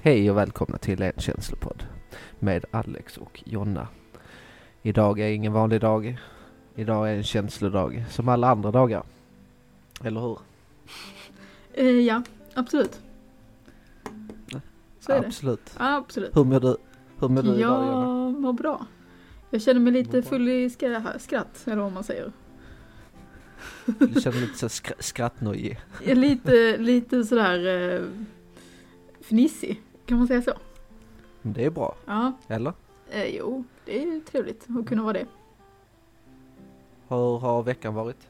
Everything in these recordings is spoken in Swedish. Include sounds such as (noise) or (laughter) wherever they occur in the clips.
Hej och välkomna till en känslopodd med Alex och Jonna. Idag är ingen vanlig dag. Idag är en känslodag som alla andra dagar. Eller hur? (laughs) Eh, ja, absolut. Så är det. Absolut. Ja, absolut. Hur mår du, hur mår du idag Jonna? Jag mår bra. Jag känner mig lite full i skra- skratt, eller vad man säger. Du känner lite så skra- skrattnojig. (laughs) Lite, lite sådär eh, fnissig, kan man säga så? Det är bra, Ja, eller? eh, jo, det är trevligt att kunna vara det. Hur har veckan varit?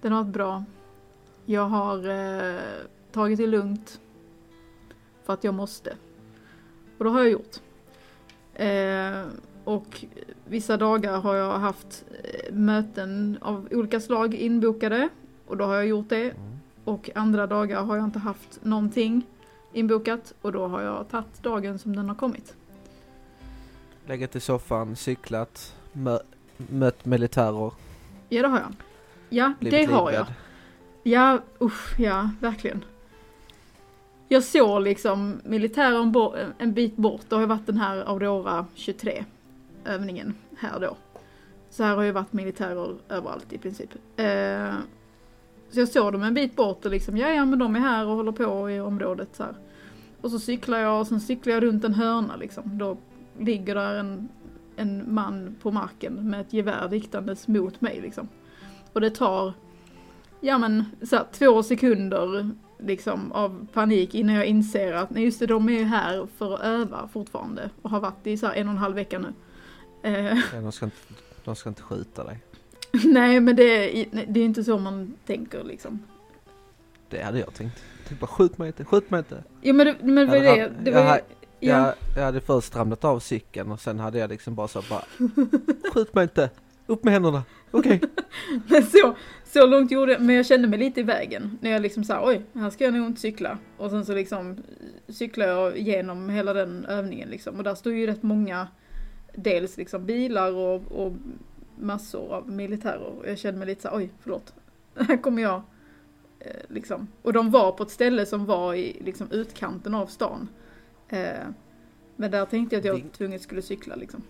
Den har varit bra. Jag har eh, tagit det lugnt för att jag måste. Och det har jag gjort. Eh, och vissa dagar har jag haft eh, möten av olika slag inbokade och då har jag gjort det. Mm. Och andra dagar har jag inte haft någonting inbokat och då har jag tagit dagen som den har kommit. Legat i soffan, cyklat, mö- mött militärer, Ja, det har jag. Ja, blivit det har jag. livrädd. Ja, usch, ja, verkligen. Jag såg liksom militären bo- en bit bort, det har ju varit den här Aurora 23 övningen här då. Så här har ju varit militärer överallt i princip. Eh, så jag såg dem en bit bort och liksom, ja ja men de är här och håller på i området så här. Och så cyklar jag och sen cyklar jag runt en hörna liksom. Då ligger där en, en man på marken med ett gevär riktandes mot mig liksom. Och det tar ja men så här, två sekunder liksom av panik innan jag inser att nej just det, de är ju här för att öva fortfarande och har varit i så här en och en halv vecka nu. Eh, Ja, de, ska inte, de ska inte skjuta dig. (laughs) nej men det, är- det är inte så man tänker liksom. Det hade jag tänkt. Typ bara skjut mig inte, skjut mig inte. Jo men det, men det var Ja, det var jag ju, ja, Jag, jag hade först ramlat av cykeln och sen hade jag liksom bara så bara Skjut mig inte! Upp med händerna! Okej! (laughs) men så, så långt gjorde jag, men jag kände mig lite i vägen. När jag liksom sa oj, här ska jag nog inte cykla. Och sen så liksom cyklade jag igenom hela den övningen liksom. Och där stod ju rätt många, dels liksom bilar och, och massor av militärer. Och jag kände mig lite så oj, förlåt. (laughs) Här kommer jag. Eh, liksom. Och de var på ett ställe som var i liksom, utkanten av stan. Eh, men där tänkte jag att jag Vink- tvunget skulle cykla liksom.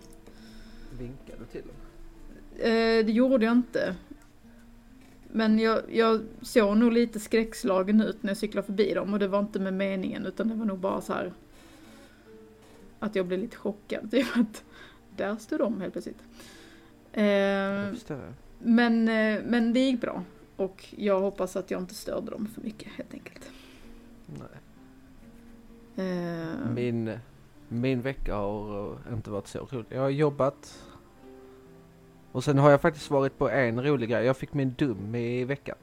Vinkade du till dem? Eh, det gjorde jag inte. Men jag, jag såg nog lite skräckslagen ut när jag cyklade förbi dem och det var inte med meningen utan det var nog bara så här att jag blev lite chockad. (laughs) Typ att där stod de helt plötsligt. Eh, men, eh, men det gick bra. Och jag hoppas att jag inte störde dem för mycket helt enkelt. Eh, Min, min vecka har eh, inte varit så rolig. Jag har jobbat och sen har jag faktiskt varit på en rolig grej. Jag fick min dum i veckan.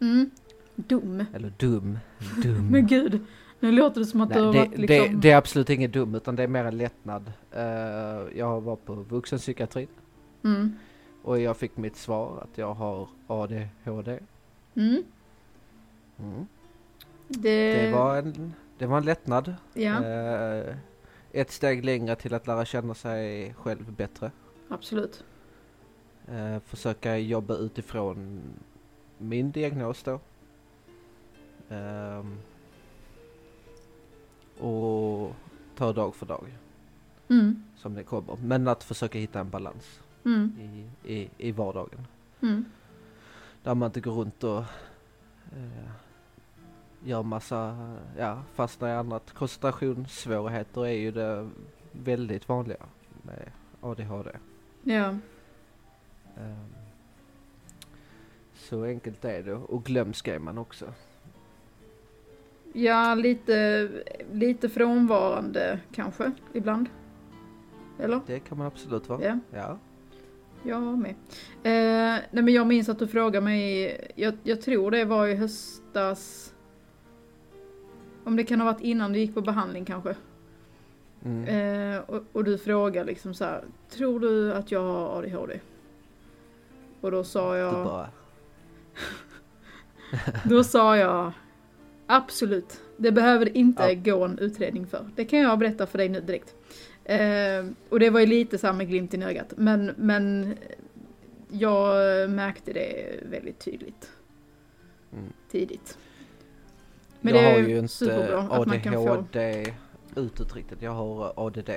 mm, dum. Eller dum, dum. (laughs) Men gud, nu låter det som att du Nej, har det, varit liksom... det, det är absolut inget dum utan det är mer en lättnad. Eh, jag var på vuxenpsykiatrin Mm, och jag fick mitt svar att jag har ADHD. mm, Mm. det, Det var en, det var en lättnad. Ja, Eh, ett steg längre till att lära känna sig själv bättre. absolut. Eh, försöka jobba utifrån min diagnos då. Ehm, och ta dag för dag Mm, som det kommer. Men att försöka hitta en balans mm, i, i, i vardagen. mm. Där man inte går runt och eh, gör massa, ja, fastnar i annat. Koncentrationssvårigheter är ju det väldigt vanliga med ADHD. Ja, Ehm, så enkelt är det. Och glömska är man också. ja lite, lite frånvarande kanske ibland. Eller? Det kan man absolut vara. Ja, Ja. Jag med. Eh, nej men jag minns att du frågade mig, jag, jag tror det var i höstas. Om det kan ha varit innan du gick på behandling kanske. Mm. Eh, och, och du frågar liksom så här, tror du att jag har ADHD? Och då sa Du jag, bara, (laughs) då sa jag absolut, det behöver inte Ja. gå en utredning för. Det kan jag berätta för dig nu direkt. Eh, och det var ju lite med glimt i ögat, men, men jag märkte det väldigt tydligt mm. tidigt. Men jag det har är ju inte superbra att man kan få... ADHD utåtriktat, jag har ADD.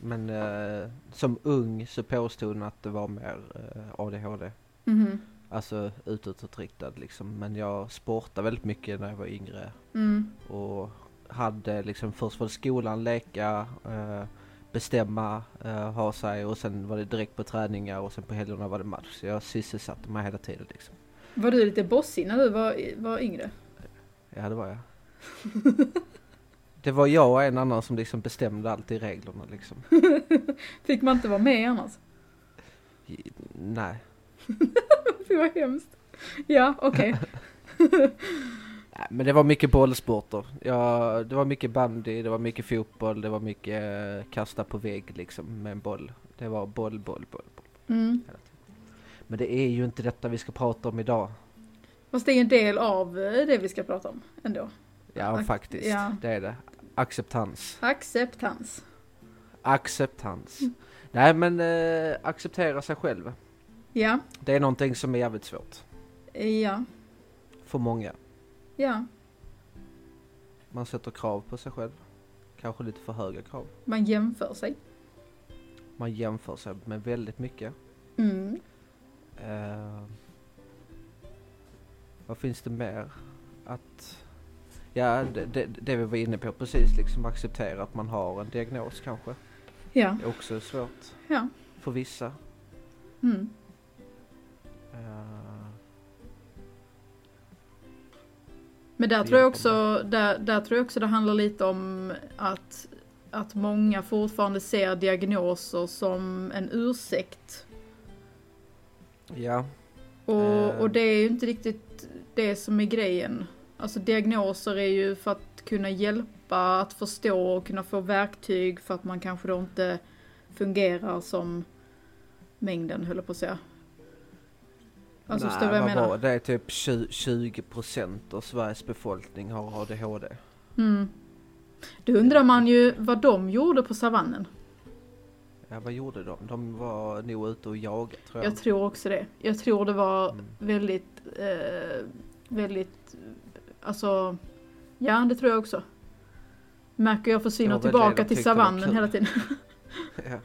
Men eh, som ung så påstod hon att det var mer eh, ADHD. Mhm. Alltså utåtriktad liksom. Men jag sportade väldigt mycket när jag var yngre. Mm. Och hade liksom först det skolan, leka, eh, bestämma, eh, ha sig och sen var det direkt på träningar och sen på helgerna var det match. Så jag sysselsatte mig hela tiden liksom. Var du lite bossig när du var, var yngre? Ja det var jag. det var jag och en annan som liksom bestämde alltid reglerna liksom. (laughs) Fick man inte vara med annars? I- Nej. (laughs) Fy vad hemskt. Ja, okej. (laughs) Nej, men det var mycket bollsporter. Ja, det var mycket bandy, det var mycket fotboll, det var mycket eh, kasta på vägg liksom med en boll. Det var boll, boll, boll, boll. Mm. Men det är ju inte detta vi ska prata om idag. Fast det är en del av eh, det vi ska prata om ändå. Ja, Ac- faktiskt. ja. Det är det. Acceptans. Acceptans. Acceptans. Nej, men eh, acceptera sig själv. Ja, Det är någonting som är jävligt svårt. ja, För många. Ja. Man sätter krav på sig själv. Kanske lite för höga krav. Man jämför sig. Man jämför sig med väldigt mycket. Mm. Eh, vad finns det mer? Att... Ja, det, det, det vi var inne på precis, liksom acceptera att man har en diagnos kanske. Ja, Det är också svårt ja. för vissa. Mm. Eh, Men där tror jag också, där, där tror jag också det handlar lite om att, att många fortfarande ser diagnoser som en ursäkt. ja, Och, Eh. och det är ju inte riktigt det som är grejen. Alltså diagnoser är ju för att kunna hjälpa, att förstå och kunna få verktyg för att man kanske då inte fungerar som mängden, höll jag på att säga. Alltså du vad vad menar? det? Är typ 20, 20% av Sveriges befolkning har ADHD. Mm. Då undrar man ju vad de gjorde på savannen. Ja, vad gjorde de? De var nog ute och jagade tror jag. Jag tror också det. Jag tror det var Mm. väldigt, eh, väldigt, alltså, ja det tror jag också. Märker jag försvinner tillbaka till savannen hela tiden. (laughs) ja.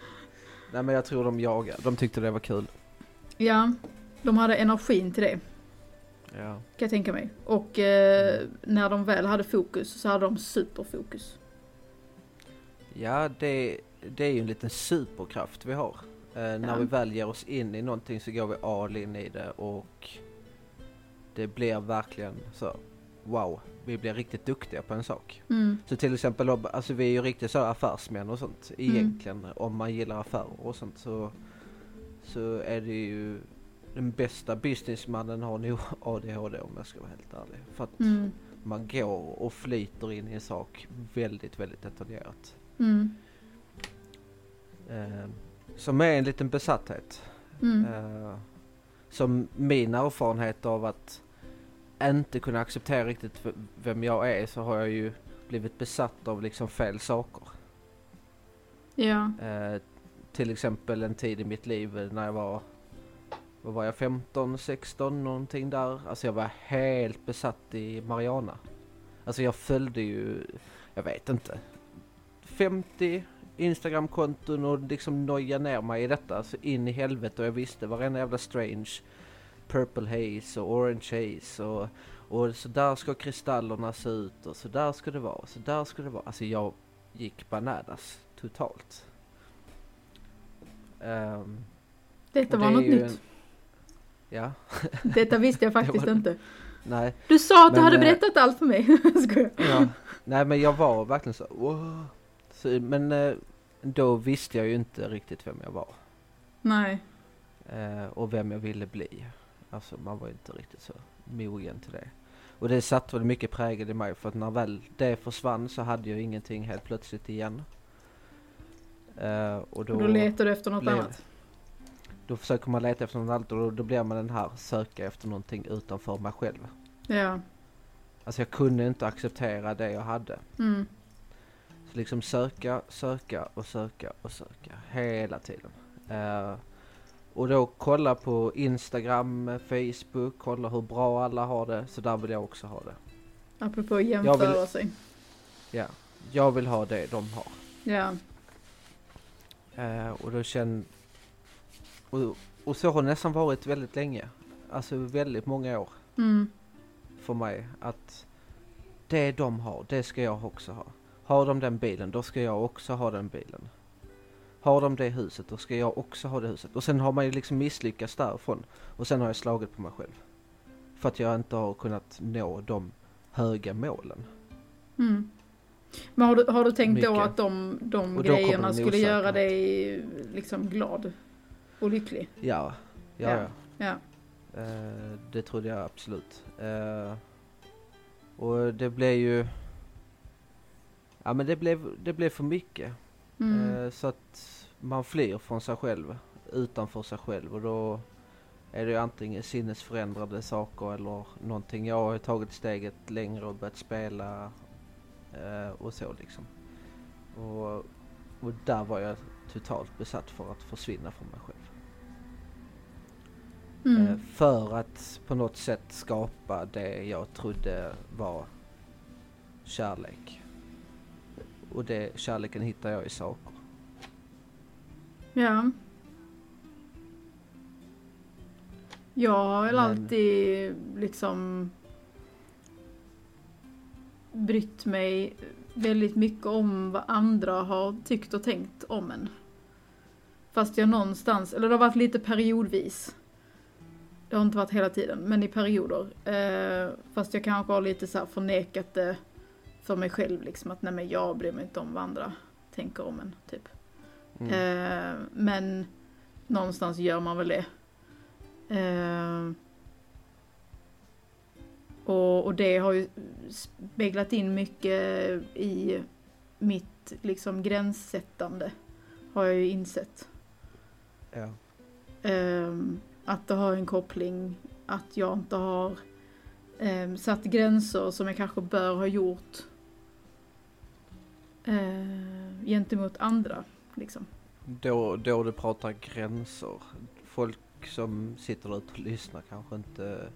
Nej men jag tror de jagade. De tyckte det var kul. ja, de hade energin till det, Ja. kan jag tänka mig. Och eh, när de väl hade fokus så hade de superfokus. Ja, det, det är ju en liten superkraft vi har. Eh, när Ja. vi väl ger oss in i någonting så går vi all in i det och det blir verkligen så wow, vi blir riktigt duktiga på en sak. Mm, Så till exempel, alltså vi är ju riktigt så affärsmän och sånt Mm. egentligen. Om man gillar affärer och sånt så, så är det ju den bästa businessmannen har nog ADHD om jag ska vara helt ärlig. För att mm, man går och flyter in i en sak väldigt, väldigt detaljerat. mm, Eh, som är en liten besatthet. mm, Eh, som min erfarenhet av att inte kunna acceptera riktigt vem jag är så har jag ju blivit besatt av liksom fel saker. ja, Eh, till exempel en tid i mitt liv när jag var, vad var jag, 15, 16 någonting där. Alltså jag var helt besatt i Mariana. Alltså jag följde ju, jag vet inte, 50 Instagramkonton och liksom noja ner mig i detta så in i helvete och jag visste varenda jävla strange Purple Haze och Orange Haze och, och så där ska kristallerna se ut och så där ska det vara så där ska det vara. Alltså jag gick bananas totalt. Ehm, detta var det något nytt. en- Ja, (laughs) Detta visste jag faktiskt (laughs) var- inte. nej. Du sa att du Men, hade eh, berättat allt för mig. (laughs) Ja, nej men jag var verkligen så, wow. så Men eh, då visste jag ju inte riktigt vem jag var. Nej. Eh, och vem jag ville bli. Alltså man var ju inte riktigt så mogen till det. Och det satte väl mycket prägel i mig för att när väl det försvann så hade jag ingenting helt plötsligt igen. Eh, och då, Och då letar du efter något blev- annat. Då försöker man leta efter något annat och då, blir man den här söka efter någonting utanför mig själv. Ja. Alltså jag kunde inte acceptera det jag hade. Mm. Så liksom söka, söka och söka och söka hela tiden. Eh, och då kolla på Instagram, Facebook, kolla hur bra alla har det. Så där vill jag också ha det. Apropå att jämföra vill- sig. Ja. jag vill ha det de har. Ja. Eh, och då känner... Och, och så har det nästan varit väldigt länge. Alltså väldigt många år Mm. för mig. Att det de har, det ska jag också ha. Har de den bilen, då ska jag också ha den bilen. Har de det huset, då ska jag också ha det huset. Och sen har man ju liksom misslyckats därifrån. Och sen har jag slagit på mig själv. För att jag inte har kunnat nå de höga målen. Mm. Men har du, har du tänkt då Mycket. att de, de då grejerna skulle göra dig liksom glad och lycklig? Ja, ja, Ja. ja. Ja. Eh, det trodde jag absolut. Eh, och det blev ju... Ja men det blev, det blev för mycket. Mm. Eh, så att man flyr från sig själv, utanför sig själv och då är det ju antingen sinnesförändrade saker eller någonting. Jag har tagit steget längre och börjat spela och så liksom. Och, och där var jag totalt besatt för att försvinna från mig själv. Mm. Eh, för att på något sätt skapa det jag trodde var kärlek. Och det, kärleken hittar jag i saker. Ja. Jag har väl alltid liksom brytt mig väldigt mycket om vad andra har tyckt och tänkt om en. Fast jag någonstans, eller det har varit lite periodvis. Det har inte varit hela tiden, men i perioder. Eh, fast jag kanske har lite så här förnekat det för mig själv liksom att nej men jag bryr mig inte om vad andra tänker om en, typ. Mm. Eh, men någonstans gör man väl det. Eh, och, och det har ju speglat in mycket i mitt liksom gränssättande. Har jag ju insett. Ja. Ehm, att det har en koppling, att jag inte har ehm, satt gränser som jag kanske bör ha gjort uh, gentemot andra. Liksom. Då, då du pratar gränser. Folk som sitter där ute och lyssnar kanske inte...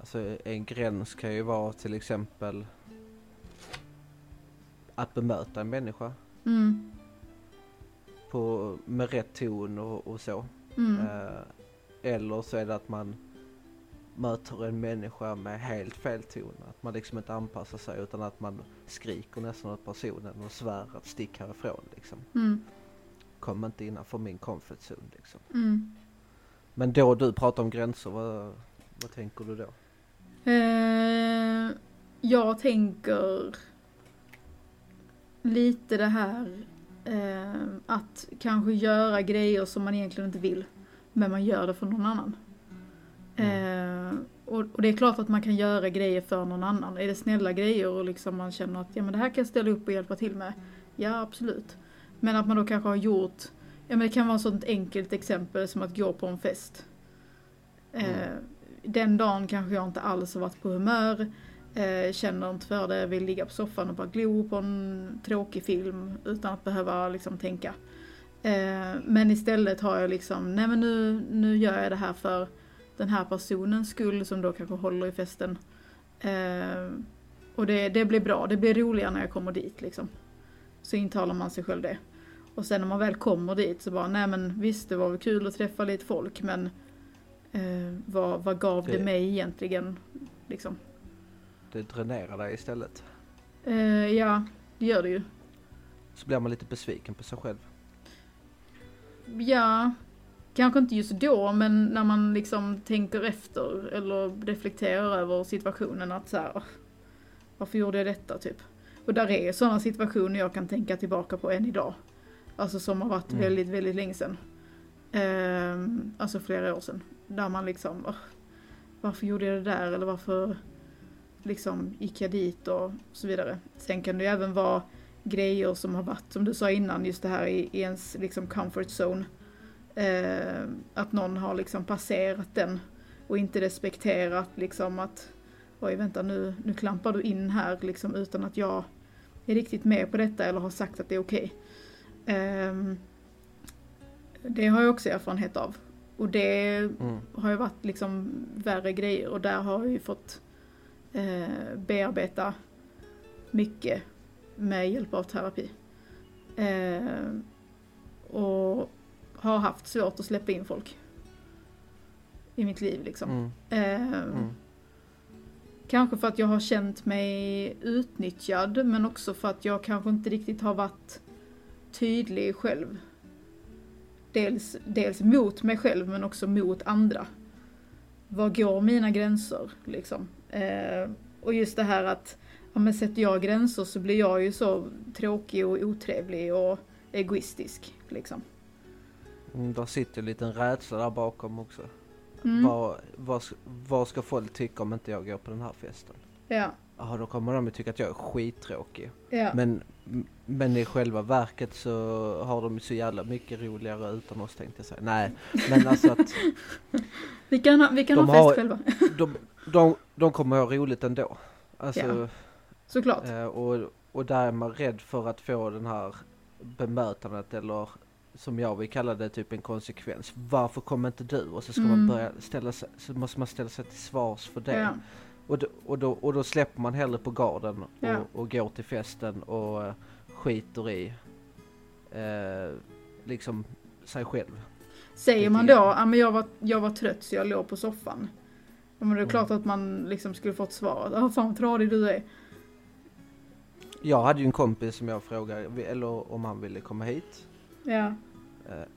Alltså en gräns kan ju vara till exempel att bemöta en människa Mm, på, med rätt ton och, och så. mm, Eh, eller så är det att man möter en människa med helt fel ton. Att man liksom inte anpassar sig utan att man skriker nästan åt personen och svär att stick härifrån liksom. mm, Kom inte innanför min comfort zone liksom. mm. Men då du pratar om gränser, vad, vad tänker du då? Eh, jag tänker lite det här eh, att kanske göra grejer som man egentligen inte vill. Men man gör det för någon annan. Eh, och, och det är klart att man kan göra grejer för någon annan. Är det snälla grejer och liksom man känner att ja, men det här kan jag ställa upp och hjälpa till med. Ja, absolut. Men att man då kanske har gjort, ja men det kan vara ett sånt enkelt exempel som att gå på en fest. Eh, den dagen kanske jag inte alls har varit på humör, eh, känner inte för det, vill ligga på soffan och bara glo på en tråkig film utan att behöva liksom tänka. Eh, men istället har jag liksom, nej men nu, nu gör jag det här för den här personens skull som då kanske håller i festen. Eh, och det, det blir bra, det blir roligare när jag kommer dit liksom. Så intalar man sig själv det. Och sen när man väl kommer dit så bara, nej men visst det var väl kul att träffa lite folk men eh, vad, vad gav det, Det- mig egentligen? Liksom. Det dränerar dig istället. Eh, ja, det gör det ju. Så blir man lite besviken på sig själv. Ja, kanske inte just då, men när man liksom tänker efter eller reflekterar över situationen att så här, "Åh, varför gjorde jag detta typ? Och där är sådana situationer jag kan tänka tillbaka på än idag. Alltså som har varit Mm. väldigt, väldigt länge sedan. Ehm, alltså flera år sedan. Där man liksom, "Åh, varför gjorde jag det där? Eller varför liksom gick jag dit och så vidare. Sen kan det ju även vara grejer som har varit, som du sa innan, just det här i, i ens liksom comfort zone. Eh, att någon har liksom passerat den och inte respekterat liksom att oj vänta nu, nu klampar du in här liksom utan att jag är riktigt med på detta eller har sagt att det är okej. Ehm, det har jag också erfarenhet av. Och det Mm. har ju varit liksom värre grejer och där har jag ju fått eh, bearbeta mycket med hjälp av terapi. Eh, och har haft svårt att släppa in folk i mitt liv liksom. Mm. Eh, Mm. Kanske för att jag har känt mig utnyttjad men också för att jag kanske inte riktigt har varit tydlig själv. Dels, dels mot mig själv men också mot andra. Var går mina gränser liksom? Eh, och just det här att ja, men sätter jag gränser så blir jag ju så tråkig och otrevlig och egoistisk liksom. Mm, där sitter en liten rädsla där bakom också. Mm. Vad, vad, vad ska folk tycka om inte jag går på den här festen? Ja, Ja, då kommer de ju tycka att jag är skittråkig. ja. Men, men i själva verket så har de så jävla mycket roligare utan oss tänkte jag säga. Nej, men alltså att (laughs) vi kan ha, vi kan ha fest har- själva. de, de, de kommer ha roligt ändå. Alltså, Ja. Såklart. eh, och, och där är man rädd för att få den här bemötandet eller som jag vill kalla det, typ en konsekvens. Varför kommer inte du? Och så ska man Mm. börja ställa sig, så måste man ställa sig till svars för det. Ja. Och, då, och, då, och då släpper man hellre på garden och, Ja. och går till festen och eh, skiter i eh, liksom sig själv. Säger man då, ja men jag var, jag var trött så jag låg på soffan. Ja, men det är Mm. klart att man liksom skulle fått svar. Ja, fan vad tradig du är. Jag hade ju en kompis som jag frågade eller om han ville komma hit. Ja.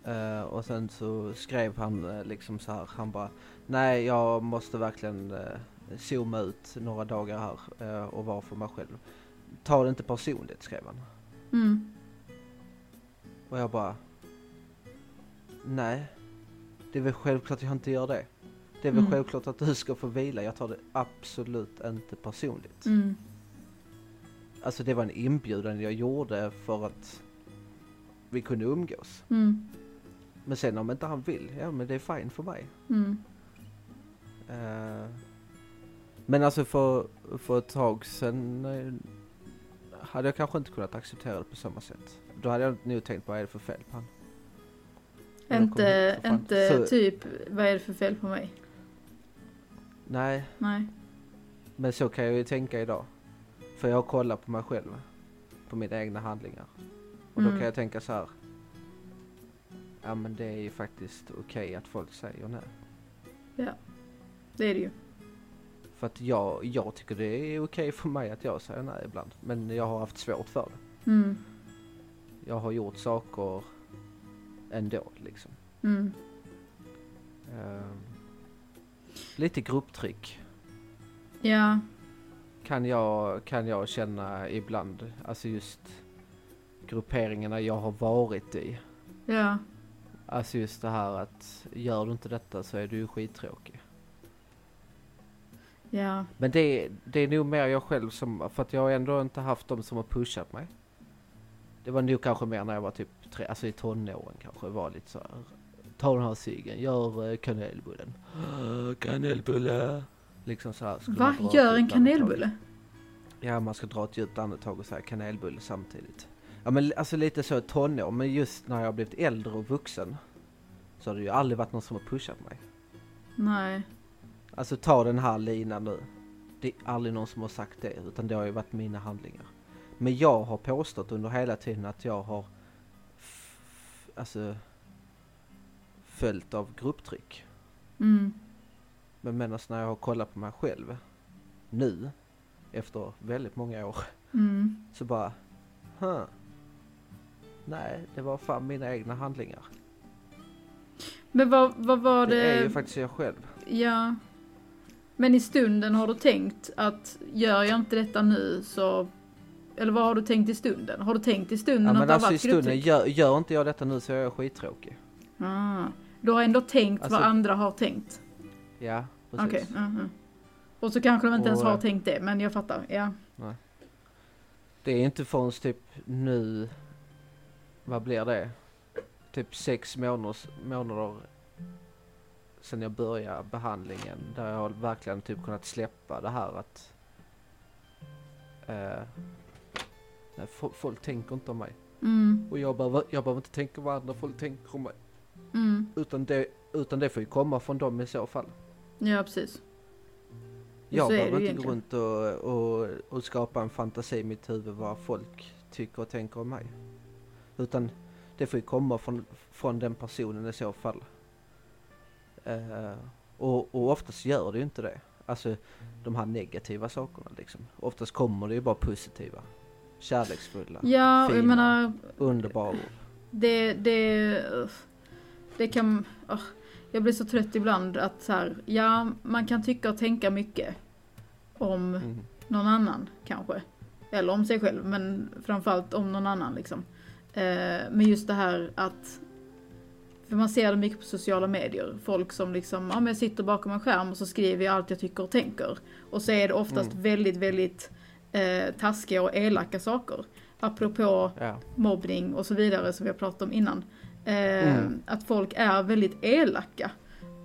Eh, och sen så skrev han eh, liksom så här, han bara Nej jag måste verkligen eh, zooma ut några dagar här eh, och vara för mig själv. Ta det inte personligt skrev han. Mm. Och jag bara Nej Det är väl självklart jag inte gör det. Det är väl Mm. självklart att du ska få vila. Jag tar det absolut inte personligt. Mm. Alltså det var en inbjudan jag gjorde för att vi kunde umgås. Mm. Men sen om inte han vill, ja men det är fine för mig. Mm. Eh, men alltså för, för ett tag sen eh, hade jag kanske inte kunnat acceptera det på samma sätt. Då hade jag nog tänkt vad är det för fel på han? Kommer Inte, inte Så- typ, vad är det för fel på mig? Nej, Nej. men så kan jag ju tänka idag. För jag kollar på mig själv. På mina egna handlingar. Och då Mm. kan jag tänka så här. Ja men det är ju faktiskt okej att folk säger nej. Det är det ju. För att jag, jag tycker det är okej för mig att jag säger nej ibland. Men jag har haft svårt för det. Mm. Jag har gjort saker ändå liksom. Mm. Ehm, lite grupptryck Ja. Kan jag, kan jag känna ibland. Alltså just grupperingarna jag har varit i. Ja. Alltså just det här att gör du inte detta så är du skittråkig. Ja. Men det, är- det är nog mer jag själv som, för att jag har ändå inte haft de som har pushat mig. Det var nog kanske mer när jag var typ tre, alltså i tonåren kanske var lite så här. Ta den här ciggen, gör eh, kanelbullen. "Åh, (gasps) Kanelbulle! Liksom så här. Va? Gör en kanelbulle? Ja, man ska dra ett djupt andetag och säga kanelbulle samtidigt. Ja men alltså lite så tonår, men just när jag har blivit äldre och vuxen. Så har det ju aldrig varit någon som har pushat mig. Nej. Alltså ta den här linan nu. Det är aldrig någon som har sagt det, utan det har ju varit mina handlingar. Men jag har påstått under hela tiden att jag har alltså följt av grupptryck. Mm. Men medan när jag har kollat på mig själv nu, efter väldigt många år, Mm. så bara, huh. Nej, det var fan mina egna handlingar. Men vad, vad var Det, det? är ju faktiskt jag själv. Ja. Men i stunden har du tänkt att gör jag inte detta nu så... Eller vad har du tänkt i stunden? Har du tänkt i stunden Ja, att men det alltså i stunden, gör, gör inte jag detta nu så är jag skittråkig. Ah. Du har ändå tänkt Alltså- vad andra har tänkt? Ja, Okej. mhm. Och så kanske de inte ens Och, har eh, tänkt det, men jag fattar. Ja. Det är inte förrän typ nu, vad blir det? Typ sex månaders, månader sen jag började behandlingen där jag har verkligen typ kunnat släppa det här att eh, nej, fo- folk tänker inte om mig. Mm. Och jag behöver, jag behöver inte tänka vad andra folk tänker om mig. Mm. Utan det, utan det får ju komma från dem i så fall. Ja, precis. Jag behöver inte gå runt och, och, och skapa en fantasi i mitt huvud vad folk tycker och tänker om mig. Utan det får ju komma från, från den personen i så fall. Eh, och, och oftast gör det ju inte det. Alltså de här negativa sakerna liksom. Oftast kommer det ju bara positiva. Kärleksfulla, Ja, fina. menar, underbara det, det, det kan, åh, jag blir så trött ibland att så här, ja, man kan tycka och tänka mycket om Mm. någon annan kanske. Eller om sig själv, men framförallt om någon annan liksom. Eh, men just det här att, för man ser det mycket på sociala medier, folk som liksom, ja men jag sitter bakom en skärm och så skriver jag allt jag tycker och tänker. Och så är det oftast Mm. väldigt, väldigt eh, taskiga och elaka saker. Apropå Ja. mobbning och så vidare som vi har pratat om innan. Eh, Mm. Att folk är väldigt elaka.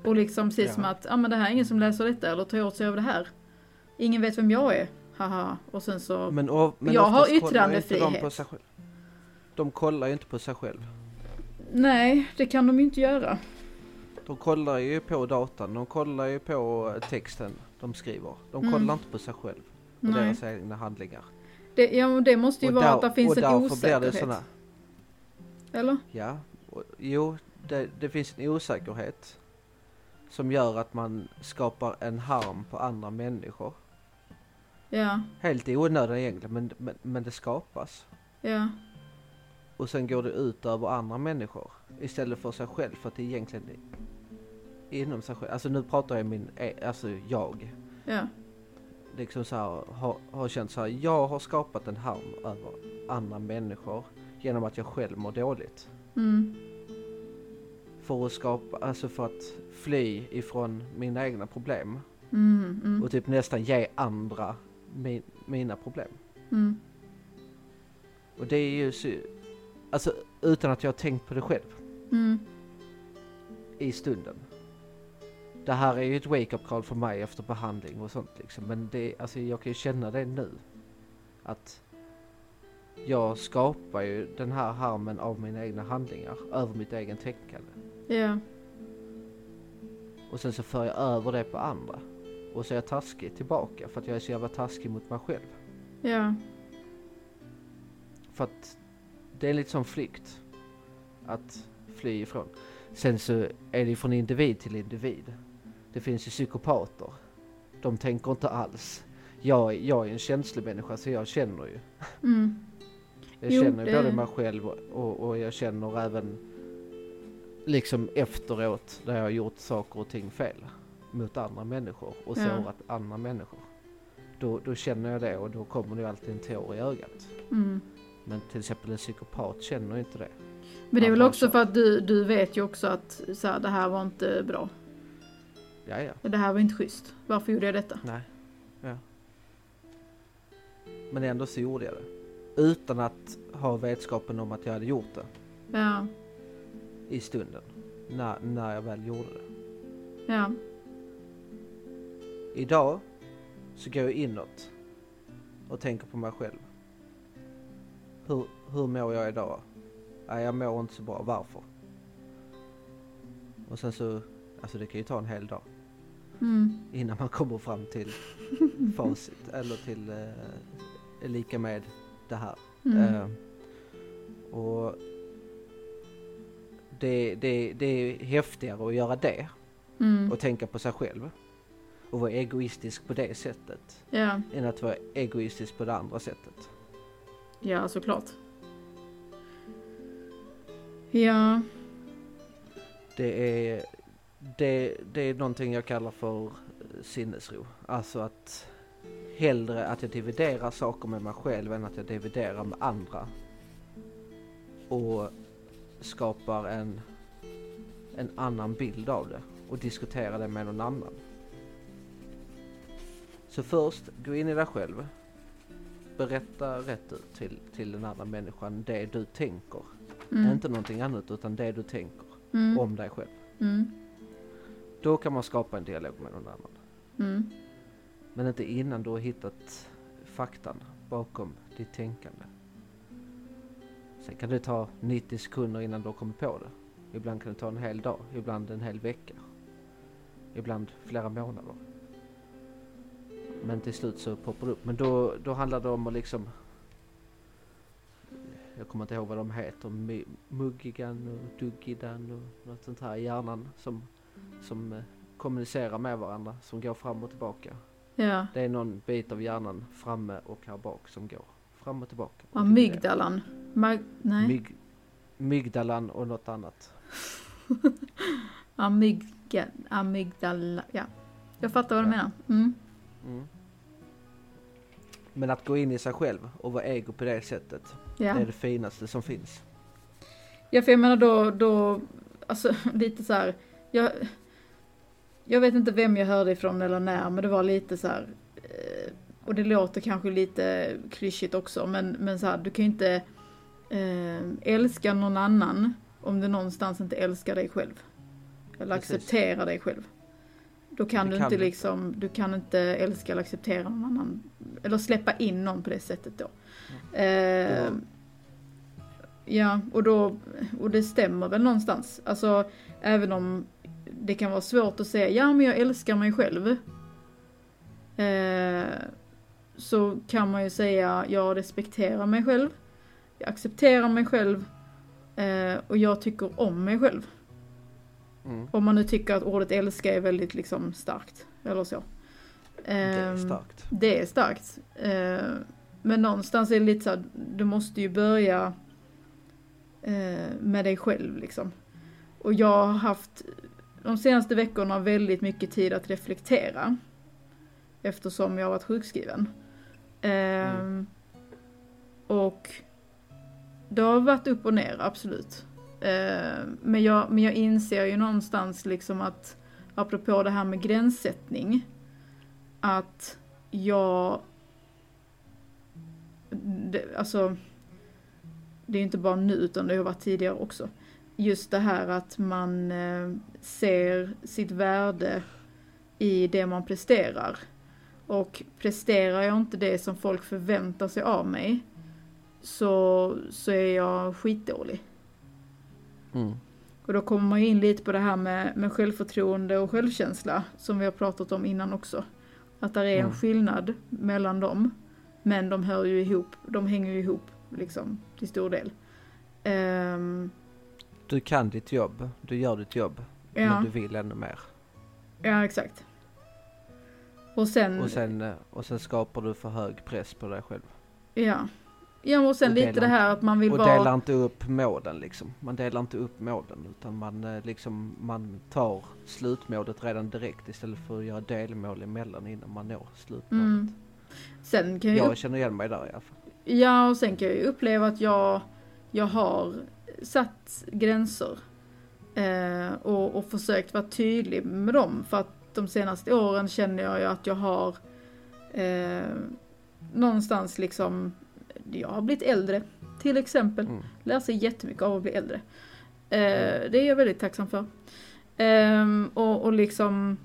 Och liksom precis Ja. som att, ja men det här är ingen som läser detta eller tar åt sig av det här. Ingen vet vem jag är, haha. Och sen så, Men, och, men Jag har De, yttrandefrihet. på sig själv. de kollar ju inte på sig själv. nej det kan de ju inte göra. De kollar ju på datan, de kollar ju på texten de skriver. De Mm. kollar inte på sig själv och Nej. deras egna handlingar. Det, ja det måste ju Och vara där- att det finns en därför blir osäkerhet. det såna, Eller? ja, och, jo, det, det finns en osäkerhet som gör att man skapar en harm på andra människor. Ja, Helt i onödan egentligen, men, men, men det skapas. ja, Och sen går det ut över andra människor istället för sig själv för att det egentligen är inom sig själv. Alltså nu pratar jag min, e- alltså jag. ja. Liksom så här, har, har känt så här, jag har skapat en harm över andra människor genom att jag själv mår dåligt. Mm, För att skapa, alltså för att fly ifrån mina egna problem mm, mm, och typ nästan ge andra min, mina problem. mm. Och det är ju så, alltså utan att jag har tänkt på det själv. Mm, i stunden. Det här är ju ett wake-up call för mig efter behandling och sånt liksom. Men det, alltså jag kan ju känna det nu. Att jag skapar ju den här harmen av mina egna handlingar, över mitt egen tänkande. ja, Och sen så för jag över det på andra. Och så är jag taskig tillbaka för att jag är så jävla taskig mot mig själv. ja, För att det är lite som flykt. Att fly ifrån. Sen så är det ju från individ till individ. Det finns ju psykopater. De tänker inte alls. Jag, jag är en känslig människa så jag känner ju. mm, Jag Jo, känner det- både mig själv och, och jag känner även liksom efteråt där jag har gjort saker och ting fel mot andra människor och Ja. sårat andra människor. Då, då känner jag det och då kommer det ju alltid en tår i ögat. mm. Men till exempel en psykopat känner inte det. Men det är väl också så. för att du, du vet ju också att så här, det här var inte bra. Ja, ja. Det här var inte schysst. Varför gjorde jag detta? Nej. Ja. Men ändå så gjorde jag det. Utan att ha vetskapen om att jag hade gjort det Ja, i stunden. När, när jag väl gjorde det. ja, Idag så går jag inåt och tänker på mig själv. Hur, hur mår jag idag? Nej, jag mår inte så bra. Varför? Och sen så, alltså det kan ju ta en hel dag mm, innan man kommer fram till (laughs) facit eller till eh, lika med det här. mm, Eh, och det, det, det är häftigare att göra det mm, och tänka på sig själv och vara egoistisk på det sättet ja, än att vara egoistisk på det andra sättet. ja såklart. Ja, Det är, det, det är någonting jag kallar för sinnesro. Alltså att hellre att jag dividerar saker med mig själv än att jag dividerar med andra. Och skapar en, en annan bild av det och diskuterar det med någon annan. Så först, gå in i dig själv. Berätta rätt ut till, till den andra människan det du tänker. mm, Inte någonting annat utan det du tänker mm, om dig själv. mm, Då kan man skapa en dialog med någon annan. Men inte innan du har hittat faktan bakom ditt tänkande. Sen kan det ta 90 sekunder innan du har kommit på det. Ibland kan det ta en hel dag, ibland en hel vecka. Ibland flera månader. Men till slut så poppar det upp. Men då, då handlar det om att liksom jag kommer inte ihåg vad de heter, Muggigan och Duggidan och något sånt här i hjärnan som, som eh, kommunicerar med varandra, som går fram och tillbaka. Ja. Det är någon bit av hjärnan framme och här bak som går fram och tillbaka. Och det är det. mygdalan. Mag nej. Myg, mygdalan och något annat. (laughs) Amygga, amygdala. Ja. Jag fattar vad du Ja. menar. Mm. Mm. Men att gå in i sig själv och vara ego på det sättet, Ja. det är det finaste som finns. ja, för jag menar då, då, alltså (laughs) lite så här. Jag, jag vet inte vem jag hörde ifrån eller när, men det var lite så här. eh, Och det låter kanske lite klyschigt också, men, men så här, du kan ju inte eh, älska någon annan om du någonstans inte älskar dig själv. Eller Precis. accepterar dig själv. Då kan Det du kan inte liksom, du kan inte älska eller acceptera någon annan. Eller släppa in någon på det sättet då. Eh, Då- ja, och då, och det stämmer väl någonstans. Alltså, även om det kan vara svårt att säga, ja men jag älskar mig själv. Eh, så kan man ju säga, jag respekterar mig själv. Jag accepterar mig själv. Eh, och jag tycker om mig själv. Mm. Om man nu tycker att ordet älska är väldigt liksom starkt. Eller så. Det är Ehm, starkt. det är starkt. Eh, men någonstans är det lite så här, du måste ju börja eh, med dig själv liksom. Och jag har haft de senaste veckorna väldigt mycket tid att reflektera. Eftersom jag har varit sjukskriven. Eh, Mm. Och det har varit upp och ner, absolut. Eh, men, jag, men jag inser ju någonstans liksom att, apropå det här med gränssättning, att jag... Det, alltså, det är inte bara nu utan det har varit tidigare också. Just det här att man eh, ser sitt värde i det man presterar. Och presterar jag inte det som folk förväntar sig av mig så, så är jag skitdålig. Mm. Och då kommer man in lite på det här med, med självförtroende och självkänsla som vi har pratat om innan också. Att där är en Mm. skillnad mellan dem. Men de hör ju ihop, de hänger ju ihop liksom till stor del. Ehm, Du kan ditt jobb, du gör ditt jobb, ja, men du vill ännu mer. ja, exakt. Och sen, Och sen, eh, och sen skapar du för hög press på dig själv. ja. Ja, och sen Och lite det här att man vill Och vara... delar inte upp målen liksom. Man delar inte upp målen utan man eh, liksom, man tar slutmålet redan direkt istället för att göra delmål emellan innan man når slutmålet. Mm. Sen kan jag, Jag känner igen mig där i alla fall. Ja, och sen kan jag ju uppleva att jag, jag har satt gränser. Eh, och, och försökt vara tydlig med dem. För att de senaste åren känner jag ju att jag har eh, någonstans liksom, jag har blivit äldre till exempel. Mm. Lär sig jättemycket av att bli äldre. Eh, det är jag väldigt tacksam för. Ehm, och, och liksom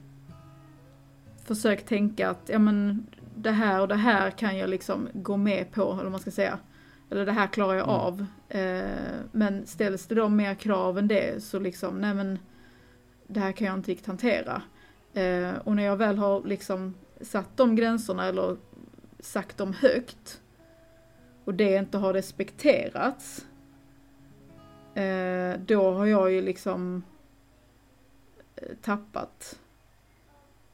försökt tänka att ja men det här och det här kan jag liksom gå med på, eller man ska säga. Eller det här klarar jag Mm. av. Eh, men ställs det då mer krav än det så liksom, nej men det här kan jag inte riktigt hantera. Eh, och när jag väl har liksom satt de gränserna eller sagt dem högt och det inte har respekterats eh, då har jag ju liksom eh, tappat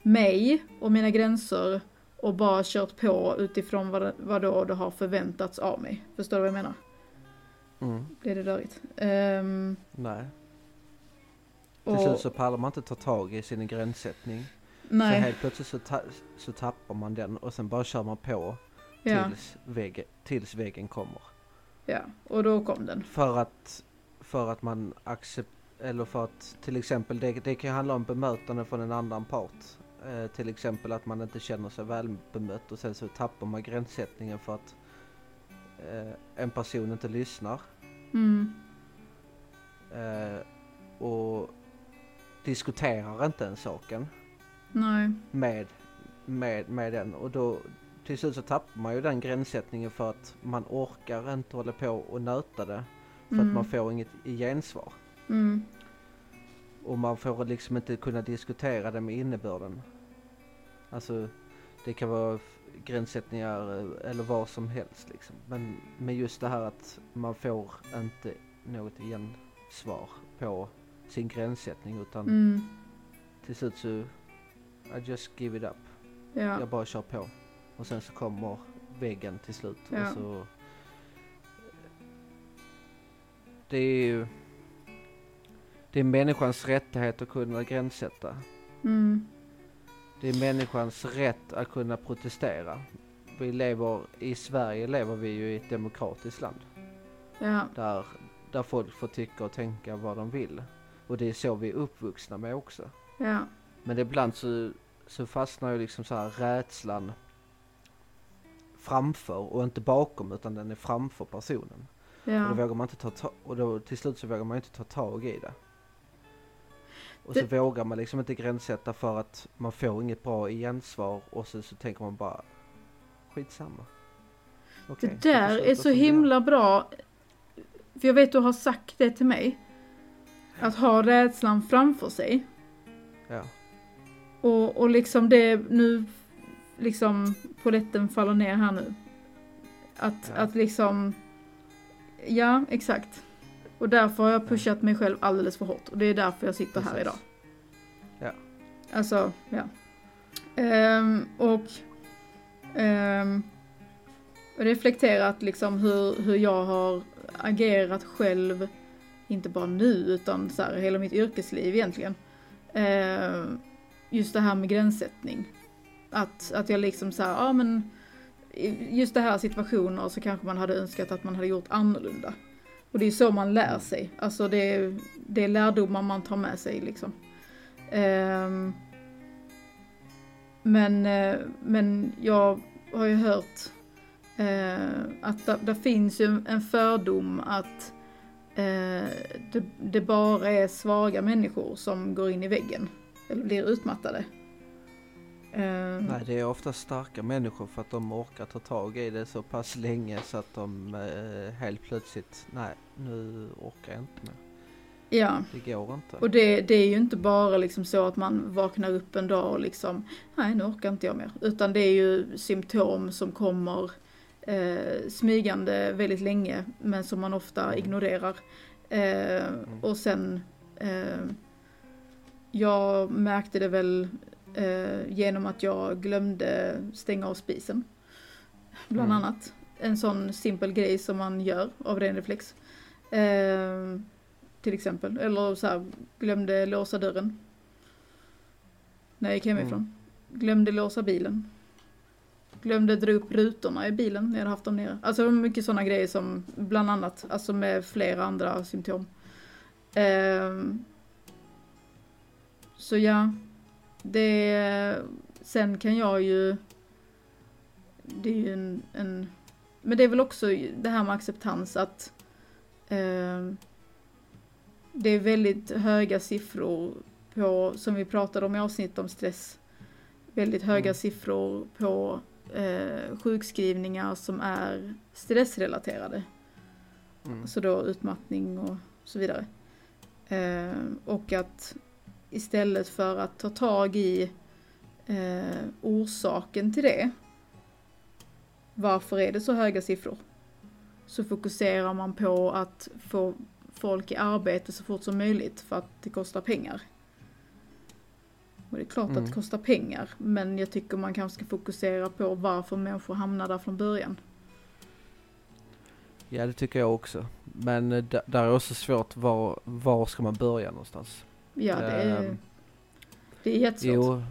mig och mina gränser och bara kört på utifrån vad, vad då det har förväntats av mig. Förstår du vad jag menar? Mm. Blir det rörigt? Ehm, Nej. Till slut så pallar man inte ta tag i sin gränssättning. Så nej, helt plötsligt så, ta- så tappar man den och sen bara kör man på ja, tills, väggen, tills väggen kommer. ja, och då kom den. För att, för att man accepterar, eller för att till exempel det, det kan handla om bemötande från en annan part. Eh, till exempel att man inte känner sig väl bemött och sen så tappar man gränssättningen för att eh, en person inte lyssnar. Mm, Eh, och diskuterar inte den saken nej, med, med, med den. Och då till slut så tappar man ju den gränssättningen för att man orkar inte hålla på och nöta det. För Mm. att man får inget gensvar. mm, Och man får liksom inte kunna diskutera det med innebörden. Alltså, det kan vara gränssättningar eh, eller vad som helst liksom. Men med just det här att man får inte något gensvar på sin gränssättning utan Mm. till slut så I just give it up. Ja. Jag bara kör på. Och sen så kommer väggen till slut. Ja. Och så, det är ju det är människans rättighet att kunna gränssätta. Mm. Det är människans rätt att kunna protestera. Vi lever, i Sverige lever vi ju i ett demokratiskt land. Ja. Där, där folk får tycka och tänka vad de vill. Och det är så vi är uppvuxna med också. Ja. Men ibland så, så fastnar ju liksom så här rädslan framför och inte bakom utan den är framför personen. Och då Ja. vågar man inte ta ta- och då till slut så vågar man inte ta tag i det. Och Det- så vågar man liksom inte gränssätta för att man får inget bra gensvar och så, så tänker man bara skitsamma. Okej, Det där är så himla bra. För jag vet du har sagt det till mig. Att ha rädslan framför sig. Ja, Och, och liksom det nu, liksom poletten faller ner här nu. Att, Ja. att liksom, ja exakt. Och därför har jag pushat mig själv alldeles för hårt. Och det är därför jag sitter här Precis. idag. Ja. Alltså, ja. Ehm, och ehm, reflekterat liksom hur, hur jag har agerat själv. Inte bara nu utan så här, hela mitt yrkesliv egentligen. Ehm, just det här med gränssättning. Att, att jag liksom så här, ja men just det här situationer så kanske man hade önskat att man hade gjort annorlunda. Och det är så man lär sig. Alltså det är, det är lärdomar man tar med sig liksom. Um, men, eh, men jag har ju hört uh, att det, finns ju en fördom att uh, det, det bara är svaga människor som går in i väggen. Eller blir utmattade. Ehm, nej det är ofta starka människor för att de orkar ta tag i det så pass länge så att de eh, helt plötsligt, nej nu orkar jag inte mer. ja. Det går inte. Och det, det är ju inte bara liksom så att man vaknar upp en dag och liksom, nej nu orkar inte jag mer. Utan det är ju symptom som kommer eh, smygande väldigt länge, men som man ofta Mm. ignorerar. Eh, Och sen, eh, jag märkte det väl eh, genom att jag glömde stänga av spisen. Bland Mm. annat. En sån simpel grej som man gör av ren reflex. Eh, till exempel. Eller så här, glömde låsa dörren. När jag gick hemifrån. Glömde låsa bilen. Glömde dra upp rutorna i bilen när jag hade haft dem nere. Alltså mycket sådana grejer som bland annat, alltså med flera andra symptom. Ehm, så ja, det, sen kan jag ju, det är ju en, en men det är väl också det här med acceptans att ehm, det är väldigt höga siffror på, som vi pratade om i avsnitt om stress, väldigt höga Mm. siffror på eh, sjukskrivningar som är stressrelaterade. Mm. Så då utmattning och så vidare. Eh, och att istället för att ta tag i eh, orsaken till det, varför är det så höga siffror? Så fokuserar man på att få folk i arbete så fort som möjligt för att det kostar pengar. Och det är klart att Mm. det kostar pengar, men jag tycker man kanske ska fokusera på varför människor hamnar där från början. Ja det tycker jag också. Men eh, där är också svårt var, var ska man börja någonstans? Ja, det är, Ehm, det är jättesvårt. Jo,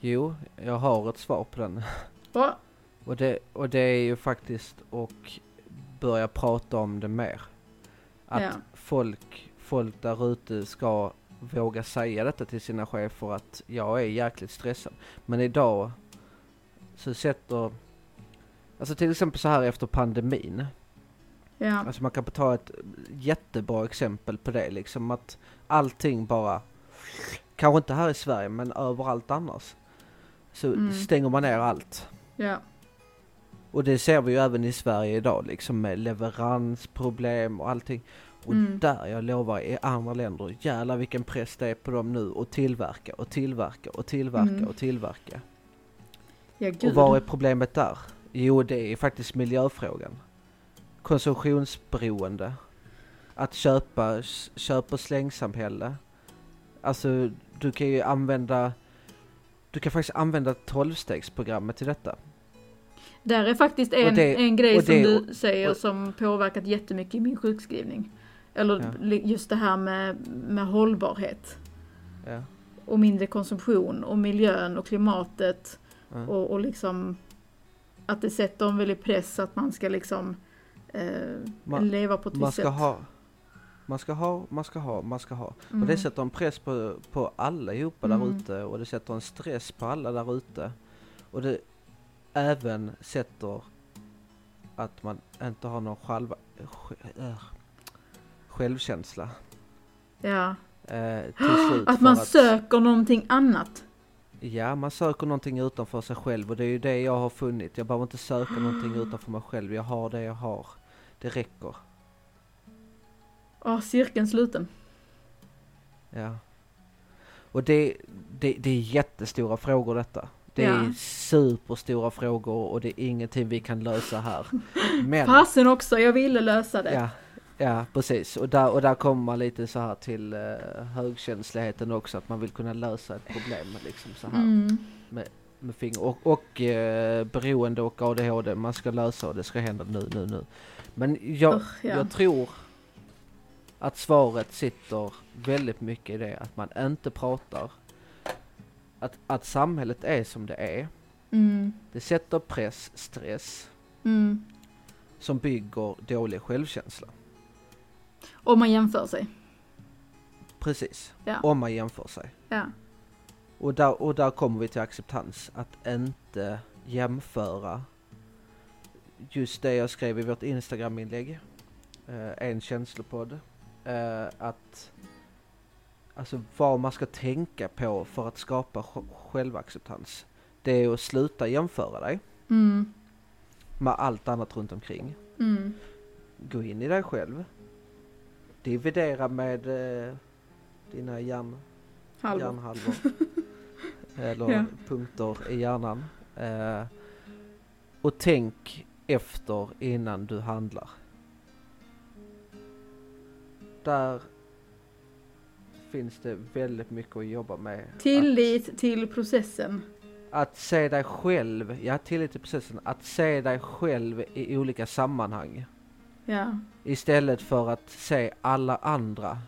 jo, jag har ett svar på den. (laughs) Ja, Och det, och det är ju faktiskt att börja prata om det mer. Att Ja. folk, folk där ute ska våga säga detta till sina chefer att jag är jäkligt stressad. Men idag så sätter, alltså till exempel så här efter pandemin. Ja, Alltså man kan ta ett jättebra exempel på det liksom att allting bara, kanske inte här i Sverige men överallt annars. Så Mm. stänger man ner allt. ja, Och det ser vi ju även i Sverige idag liksom med leveransproblem och allting. Och Mm. där, jag lovar, i andra länder, jävlar vilken press det är på dem nu att tillverka och tillverka och tillverka Mm. och tillverka. Ja. Och vad är problemet där? Jo, det är faktiskt miljöfrågan. Konsumtionsberoende. Att köpa, köp och slängsamhälle. Alltså, du kan ju använda, du kan faktiskt använda tolvstegsprogrammet till detta. Där är faktiskt en, det- en grej och som det- du säger och- som påverkat jättemycket i min sjukskrivning. Eller Ja. just det här med, med hållbarhet. Ja. Och mindre konsumtion och miljön och klimatet. Ja. Och, och liksom att det sätter en väldig press att man ska liksom Man- leva på ett Man visst ska sätt. ha, man ska ha, man ska ha, man ska ha. Mm. Och det sätter en press på, på allihopa Mm. där ute och det sätter en stress på alla där ute. Och det även sätter att man inte har någon själva, sj- äh, självkänsla. Ja. Eh, (gasps) Att man söker någonting annat. Ja, man söker någonting utanför sig själv och det är ju det jag har funnit. Jag behöver inte söka någonting utanför mig själv. Jag har det jag har. Det räcker. Ja, cirkeln sluten. Ja. Och det, det, det är jättestora frågor detta. Det är Ja. superstora frågor och det är ingenting vi kan lösa här. (laughs) Men, Fasen också, jag ville lösa det. ja, ja precis. Och där, och där kommer man lite så här till uh, högkänsligheten också, att man vill kunna lösa ett problem liksom så här Mm. med finger. Och, och uh, beroende och ADHD, man ska lösa och det ska hända nu, nu, nu. Men jag, Usch, ja. jag tror att svaret sitter väldigt mycket i det att man inte pratar. Att, att samhället är som det är. Mm. Det sätter press, stress Mm. som bygger dålig självkänsla. Om man jämför sig. Precis, Ja. om man jämför sig. Ja. Och där, och där kommer vi till acceptans, att inte jämföra just det jag skrev i vårt Instagram-inlägg, eh, en känslopodd, eh, att alltså vad man ska tänka på för att skapa sj- självacceptans. Det är att sluta jämföra dig Mm. med allt annat runt omkring. Mm. Gå in i dig själv, dividera med eh, dina hjärn, Halvor. hjärnhalvor. (laughs) eller Ja. punkter i hjärnan. Eh, och tänk efter innan du handlar. Där finns det väldigt mycket att jobba med. Tillit till processen. Att, att se dig själv, ja tillit till processen, att se dig själv i olika sammanhang. Ja. Istället för att se alla andra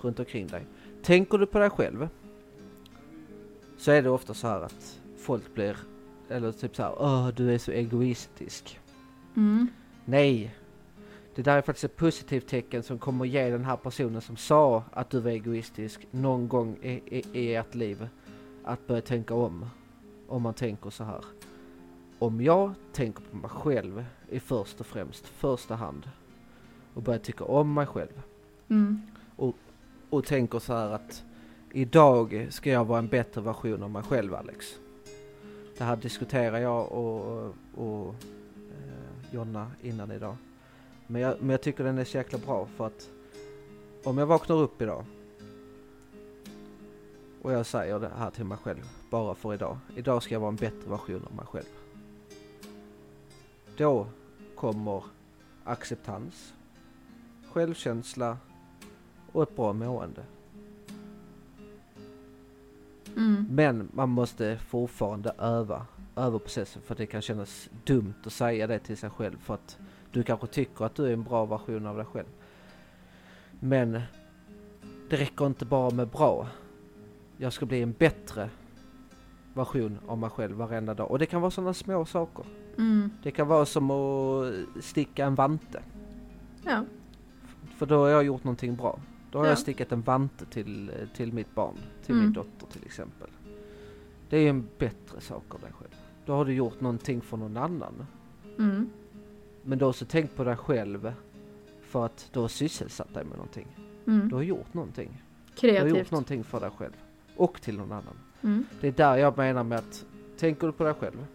runt omkring dig. Tänker du på dig själv så är det ofta så här att folk blir, eller typ så här, åh du är så egoistisk. Mm. Nej! Det där är faktiskt ett positivt tecken som kommer ge den här personen som sa att du var egoistisk någon gång i, i, i ert liv att börja tänka om. Om man tänker så här. Om jag tänker på mig själv i först och främst, första hand och börjar tycka om mig själv Mm. och tänker så här att idag ska jag vara en bättre version av mig själv Alex. Det här diskuterar jag och, och Jonna innan idag. Men jag, men jag tycker den är så jäkla bra för att om jag vaknar upp idag och jag säger det här till mig själv bara för idag. Idag ska jag vara en bättre version av mig själv. Då kommer acceptans, självkänsla och ett bra mående. Mm. Men man måste fortfarande öva, öva processen för det kan kännas dumt att säga det till sig själv för att du kanske tycker att du är en bra version av dig själv. Men det räcker inte bara med bra. Jag ska bli en bättre version av mig själv varenda dag. Och det kan vara sådana små saker. Mm. Det kan vara som att sticka en vante. Ja. För då har jag gjort någonting bra. Då har Ja. jag stickat en vante till, till mitt barn, till Mm. min dotter till exempel. Det är en bättre sak av dig själv. Då har du gjort någonting för någon annan. Mm. Men du har också tänkt på dig själv för att du har sysselsatt dig med någonting. Du Mm. har gjort någonting. Du har gjort Kreativt. någonting för dig själv. Och till någon annan. Mm. Det är där jag menar med att tänker du på dig själv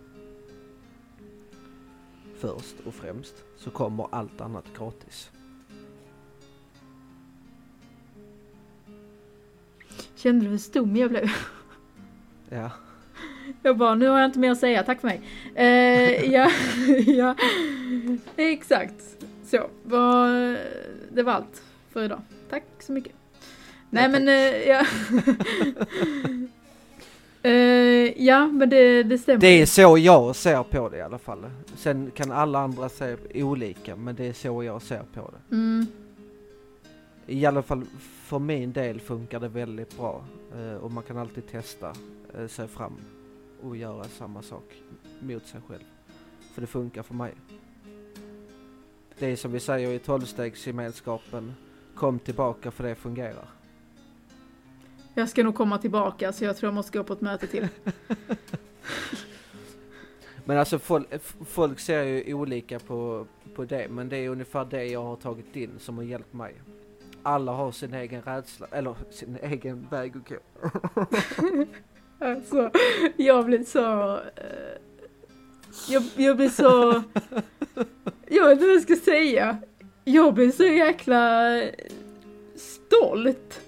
först och främst så kommer allt annat gratis. Kände du hur stum jag blev? Ja. Jag bara, nu har jag inte mer att säga, tack för mig. Eh, ja, (laughs) ja, exakt. Så, var, det var allt för idag. Tack så mycket. Nej Ja, men, eh, ja. (laughs) eh, ja men det, det stämmer. Det är så jag ser på det i alla fall. Sen kan alla andra se olika, men det är så jag ser på det. Mm, I alla fall för min del funkar det väldigt bra. Eh, och man kan alltid testa eh, sig fram och göra samma sak mot sig själv. För det funkar för mig. Det är som vi säger i tolvstegsgemenskapen. Kom tillbaka för det fungerar. jag ska nog komma tillbaka så jag tror jag måste gå på ett möte till. (laughs) Men alltså folk, folk ser ju olika på, på det. Men det är ungefär det jag har tagit in som har hjälpt mig. Alla har sin egen rädsla, eller sin egen väg att gå. (laughs) Alltså, jag blir så... eh, jag, jag blir så... (laughs) Jag vet inte vad jag ska säga. Jag blir så jäkla stolt.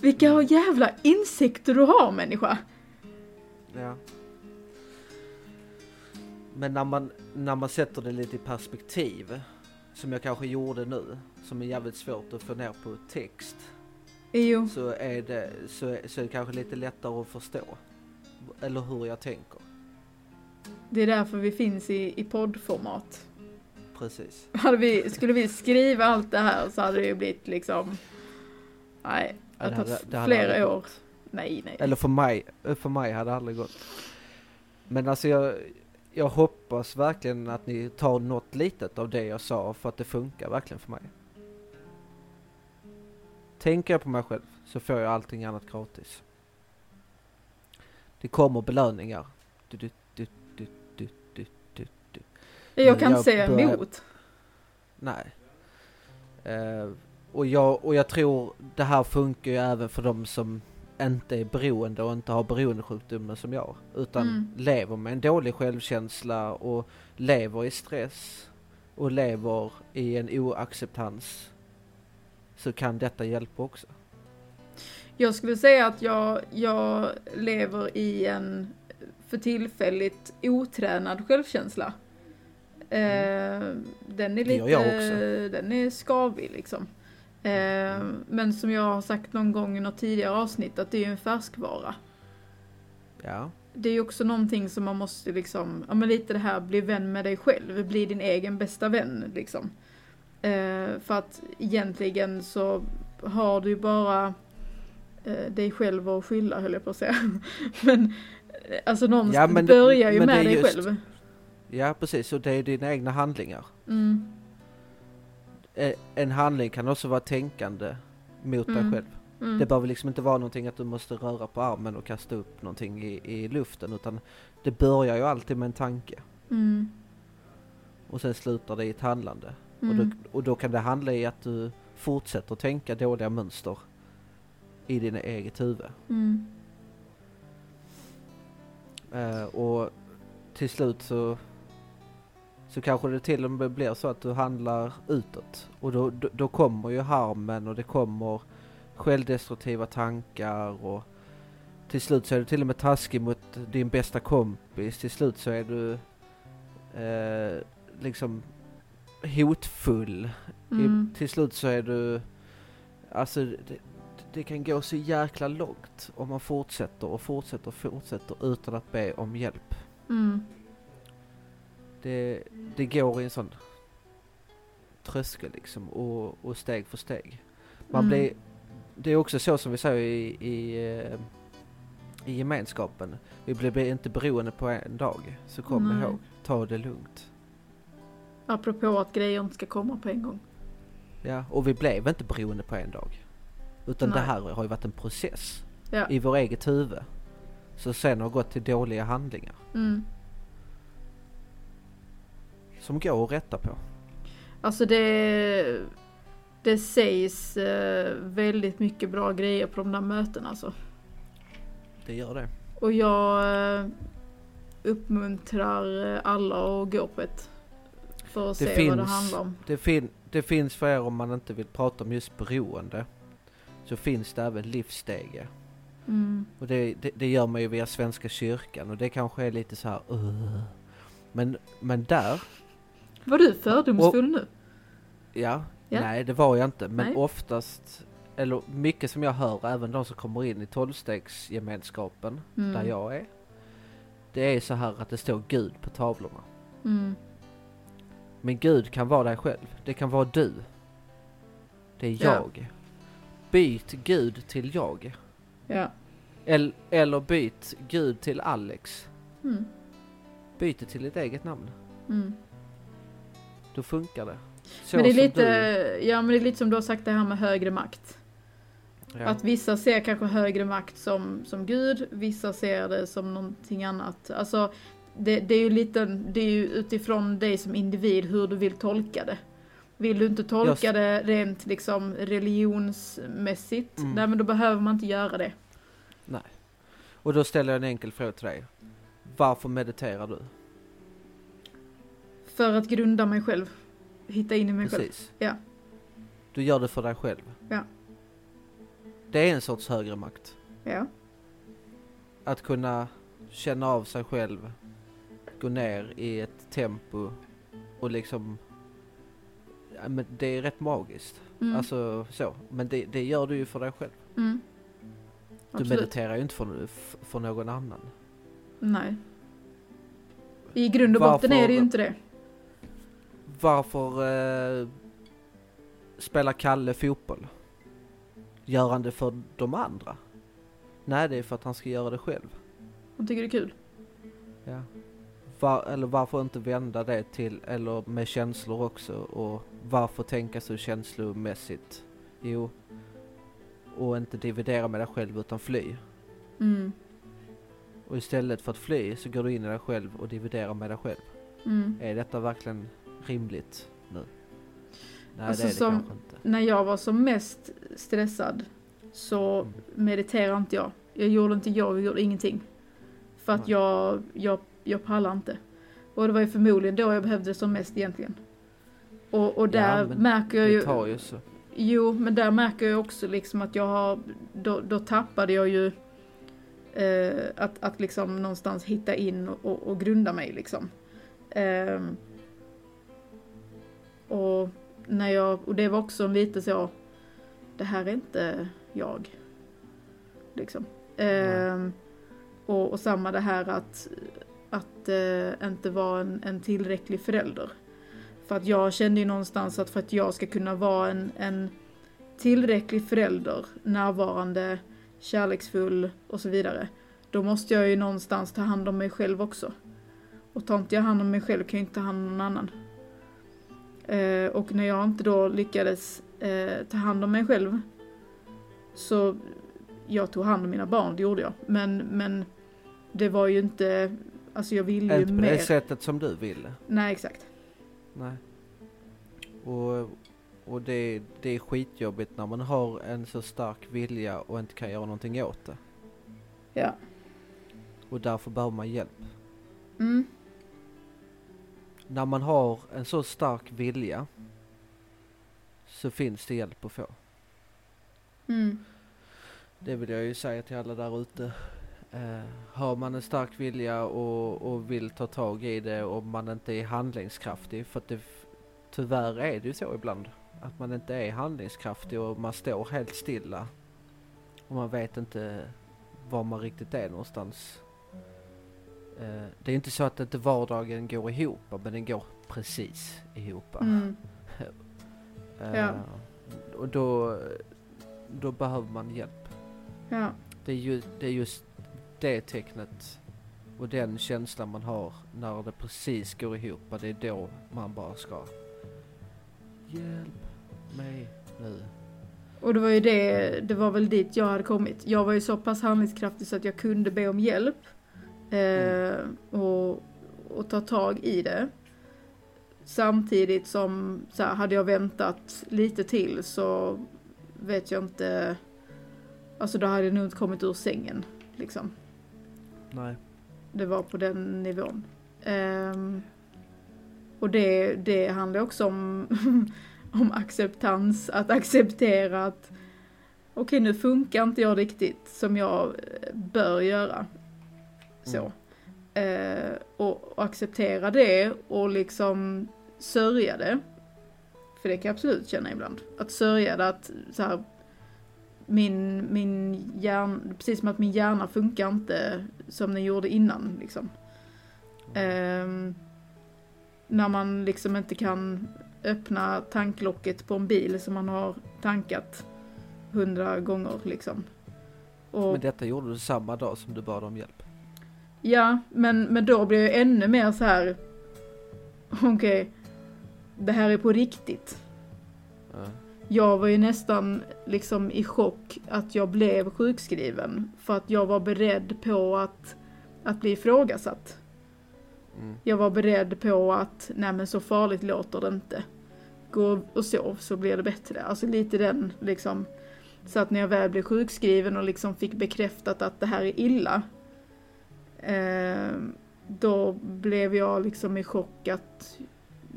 Vilka jävla insikter du har människa. Ja. Men när man, när man sätter det lite i perspektiv, som jag kanske gjorde nu, som är jävligt svårt att få ner på text, Jo, så är det, så, så är det kanske lite lättare att förstå. Eller hur jag tänker. det är därför vi finns i, i poddformat. Precis. (laughs) Vi, skulle vi skriva allt det här så hade det ju blivit liksom... Nej, det hade tagit flera år. gått. Nej, nej. Eller för mig, för mig hade det aldrig gått. Men alltså jag, jag hoppas verkligen att ni tar något litet av det jag sa för att det funkar verkligen för mig. Tänker jag på mig själv så får jag allting annat gratis. Det kommer belöningar. Du, du, du, du, du, du, du. Jag Men kan jag säga börjar- emot. Nej. Eh, och, jag, och jag tror det här funkar ju även för de som inte är beroende och inte har beroendesjukdomen som jag. Utan Mm. lever med en dålig självkänsla och lever i stress och lever i en oacceptans. Så kan detta hjälpa också. Jag skulle säga att jag, jag lever i en för tillfälligt otränad självkänsla. Eh, den är lite, den är skavig liksom. Eh, men som jag har sagt någon gång i något tidigare avsnitt att det är ju en färskvara. Ja, Det är ju också någonting som man måste liksom, ja men lite det här, bli vän med dig själv, bli din egen bästa vän liksom. Eh, för att egentligen så har du ju bara eh, dig själv att skylla höll jag på att säga. (laughs) men eh, alltså någonstans, Ja, men börjar ju men med dig just- själv. ja precis. Och det är dina egna handlingar. Mm, Eh, En handling kan också vara tänkande mot dig Mm. själv. mm, Det behöver liksom inte vara någonting att du måste röra på armen och kasta upp någonting i, i luften utan det börjar ju alltid med en tanke mm, och sen slutar det i ett handlande. Och, mm, då, och då kan det handla i att du fortsätter tänka dåliga mönster i din eget huvud. mm, Eh, och till slut så, så kanske det till och med blir så att du handlar utåt. Och då, då, då kommer ju harmen och det kommer självdestruktiva tankar och till slut så är du till och med taskig mot din bästa kompis. Till slut så är du eh, liksom hotfull. mm. I, till slut så är du, alltså det, det kan gå så jäkla långt om man fortsätter och fortsätter och fortsätter utan att be om hjälp. mm. Det, det går i en sån tröskel liksom och, och steg för steg. Man Mm. blir, det är också så som vi säger i, i, eh, i gemenskapen. Vi blir inte beroende på en dag. Så kom Nej. ihåg, ta det lugnt. Apropå att grejer inte ska komma på en gång. Ja, och vi blev inte beroende på en dag. Utan det Nej. här har ju varit en process Ja. i vår eget huvud. Så sen har gått till dåliga handlingar. Mm. Som går att rätta på. Alltså det, det sägs eh, väldigt mycket bra grejer på de där mötena alltså. Det gör det. Och jag eh, uppmuntrar alla att gå på ett. För att Det se vad det finns- handlar om. Det, fin- det finns för er om man inte vill prata om just beroende. Så finns det även livsstege. Mm. Och det, det, det gör man ju via Svenska kyrkan och det kanske är lite så här. "Ugh." Men, men där, Var du fördomsfull nu? ja, Ja. nej det var jag inte. Men Nej. oftast, eller mycket som jag hör, även de som kommer in i tolvstegsgemenskapen, Mm. där jag är. Det är så här att det står Gud på tavlorna. Mm. Men Gud kan vara dig själv. Det kan vara du. Det är Ja. jag. Byt Gud till jag. Ja. Eller, eller byt Gud till Alex. Mm. Byt det till ditt eget namn. Mm. Då funkar det. Så Men det är lite, du- ja men det är lite som du har sagt det här med högre makt. ja. Att vissa ser kanske högre makt som, som Gud, vissa ser det som någonting annat. Alltså, det, det är ju lite, det är ju utifrån dig som individ hur du vill tolka det. Vill du inte tolka Just- det rent liksom religionsmässigt, Mm. nej men då behöver man inte göra det. Och då ställer jag en enkel fråga till dig. Varför mediterar du? För att grunda mig själv. Hitta in i mig själv. Precis. Ja. Du gör det för dig själv. Ja. Det är en sorts högre makt. Ja. Att kunna känna av sig själv, gå ner i ett tempo och liksom... Ja, men det är rätt magiskt. Mm. Alltså så. Men det, det gör du ju för dig själv. mm. Du mediterar ju inte för, för någon annan. Nej. I grund och botten är det ju inte det. Varför eh, spelar Kalle fotboll? Gör han det för de andra? Nej, det är för att han ska göra det själv. Han tycker det är kul. Ja. Var, eller varför inte vända det till, eller med känslor också, och varför tänka så känslomässigt? Jo, och inte dividera med dig själv utan fly. Mm. Och istället för att fly så går du in i dig själv och dividerar med dig själv. Mm. Är detta verkligen rimligt nu? Nej, Alltså det är det som- kanske inte. När jag var som mest stressad så Mm. mediterade inte jag. Jag gjorde inte jag, jag gjorde ingenting. För att Nej. jag, jag, jag pallar inte. Och det var ju förmodligen då jag behövde det som mest egentligen. Och, och där Ja, märker jag Det ju... tar ju så. Jo, men där märker jag också liksom att jag har, då, då tappade jag ju eh, att, att liksom någonstans hitta in och, och, och grunda mig liksom. Ehm, och när jag, och det var också lite så, det här är inte jag. Liksom. Ehm, och, och samma det här att, att eh, inte vara en, en tillräcklig förälder. För att jag kände ju någonstans att för att jag ska kunna vara en, en tillräcklig förälder, närvarande, kärleksfull och så vidare. Då måste jag ju någonstans ta hand om mig själv också. Och tar inte jag hand om mig själv kan jag inte ta hand om någon annan. Eh, och när jag inte då lyckades eh, ta hand om mig själv så jag tog hand om mina barn, det gjorde jag. Men, men det var ju inte, alltså jag ville ju Inte på mer. det sättet som du ville. Nej, exakt. Nej. Och, och det, det är skitjobbigt när man har en så stark vilja och inte kan göra någonting åt det. Ja. Och därför behöver man hjälp. Mm. När man har en så stark vilja så finns det hjälp att få. Mm. Det vill jag ju säga till alla där ute. Eh, har man en stark vilja och, och vill ta tag i det och man inte är handlingskraftig, för att det, tyvärr är det ju så ibland, att man inte är handlingskraftig och man står helt stilla och man vet inte var man riktigt är någonstans. Eh, det är inte så att inte vardagen går ihop, men den går precis ihop. Mm. (laughs) Eh, Ja. Och då, då behöver man hjälp. Ja. Det är, ju, det är just det tecknet och den känslan man har när det precis går ihop. Det är då man bara ska Hjälp mig nu. Och det var ju det, det var väl dit jag hade kommit. Jag var ju så pass handlingskraftig så att jag kunde be om hjälp. Eh, och, och ta tag i det. Samtidigt som så här, hade jag väntat lite till så vet jag inte. Alltså då hade jag nog inte kommit ur sängen. Liksom. Nej. Det var på den nivån. Ehm, och det, det handlar också om, (laughs) om acceptans, att acceptera att okej nu funkar inte jag riktigt som jag eh, bör göra. Så. Eh, och, och acceptera det och liksom sörja det. För det kan jag absolut känna ibland. Att sörja det att så här, min, min hjärna, precis som att min hjärna funkar inte som den gjorde innan liksom. Ehm, när man liksom inte kan öppna tanklocket på en bil som man har tankat hundra gånger liksom. Och, Men detta gjorde du samma dag som du bad om hjälp. Ja, men, men då blir jag ännu mer så här. okej, det här är på riktigt. Ja. Jag var ju nästan liksom i chock att jag blev sjukskriven. För att jag var beredd på att, att bli ifrågasatt. Mm. Jag var beredd på att, nej men så farligt låter det inte. Gå och sov så blir det bättre. Alltså lite den liksom. Så att när jag väl blev sjukskriven och liksom fick bekräftat att det här är illa. Eh, då blev jag liksom i chock att,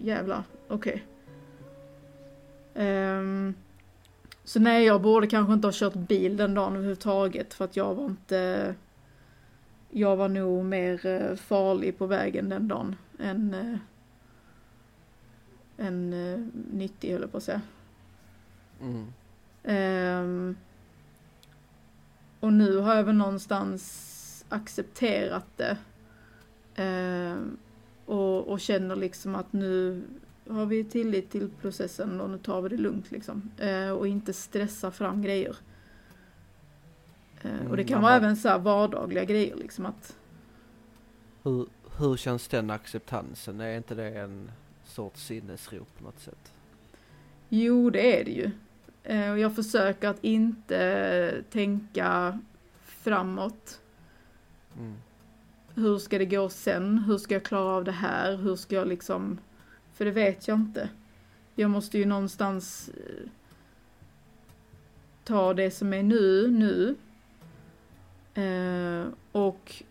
jävlar, okej. Ehm, så nej, jag borde kanske inte ha kört bil den dagen överhuvudtaget för att jag var inte... Jag var nog mer eh, farlig på vägen den dagen än... eh, än eh, nyttig höll jag på att säga. Mm. Ehm, och nu har jag väl någonstans accepterat det. Ehm, och, och känner liksom att nu har vi tillit till processen och nu tar vi det lugnt liksom. Eh, och inte stressa fram grejer. Eh, och det Mm, kan man vara även så här vardagliga grejer liksom att Hur, hur känns den acceptansen? Är inte det en sorts sinnesro på något sätt? Jo, det är det ju. Eh, Och jag försöker att inte tänka framåt. Mm. Hur ska det gå sen? Hur ska jag klara av det här? Hur ska jag liksom... För det vet jag inte. Jag måste ju någonstans eh, ta det som är nu, nu. Eh, och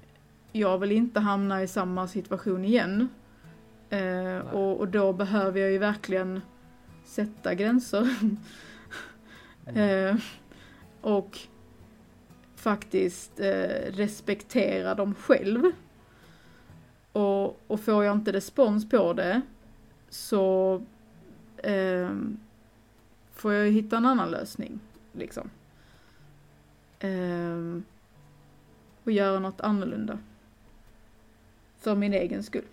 jag vill inte hamna i samma situation igen. Eh, och, och då behöver jag ju verkligen sätta gränser. Mm. (laughs) Eh, och faktiskt eh, respektera dem själv. Och, och får jag inte respons på det så eh, får jag hitta en annan lösning. Liksom. Eh, och göra något annorlunda. För min egen skull.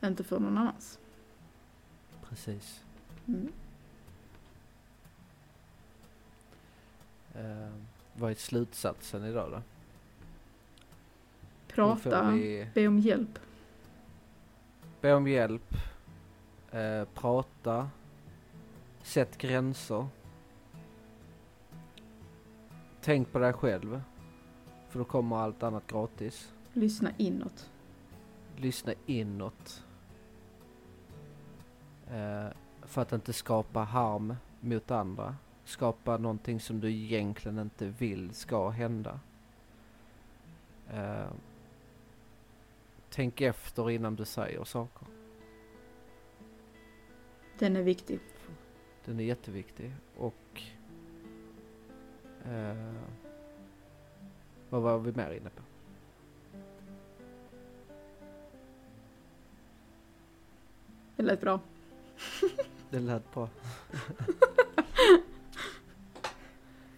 Inte för någon annans. Precis. Mm. Eh, vad är slutsatsen idag då? Prata, vi be om hjälp. be om hjälp, eh, prata, sätt gränser. Tänk på dig själv, för då kommer allt annat gratis. Lyssna inåt. Lyssna inåt. Eh, för att inte skapa harm mot andra. Skapa någonting som du egentligen inte vill ska hända. Eh, tänk efter innan du säger saker. Den är viktig. Den är jätteviktig och eh, vad var vi mer inne på? Det lät bra. (laughs) Det lät bra.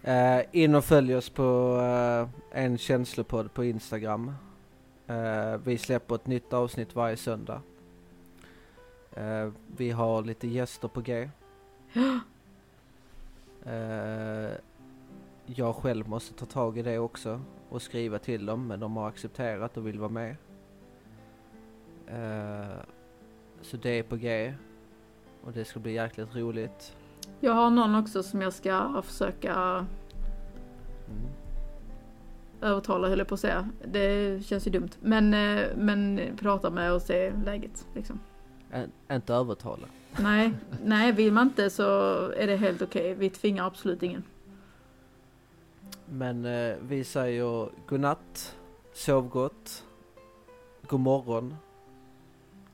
(laughs) eh, in och följ oss på eh, en känslopodd på Instagram. Eh, vi släpper ett nytt avsnitt varje söndag. Eh, vi har lite gäster på G. Eh, jag själv måste ta tag i det också och skriva till dem men de har accepterat och vill vara med. Eh, så det är på G. Och det ska bli jäkligt roligt. Jag har någon också som jag ska försöka Mm. övertala höll jag på att säga. Det känns ju dumt. Men, men prata med och se läget liksom. Ä- inte övertala. Nej, nej vill man inte så är det helt okej. Vi tvingar absolut ingen. Men eh, vi säger godnatt, sov gott, god morgon.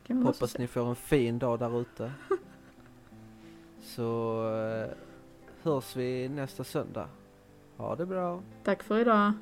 Hoppas säga. ni får en fin dag där ute. (laughs) Så eh, hörs vi nästa söndag. Ha det bra. Tack för idag.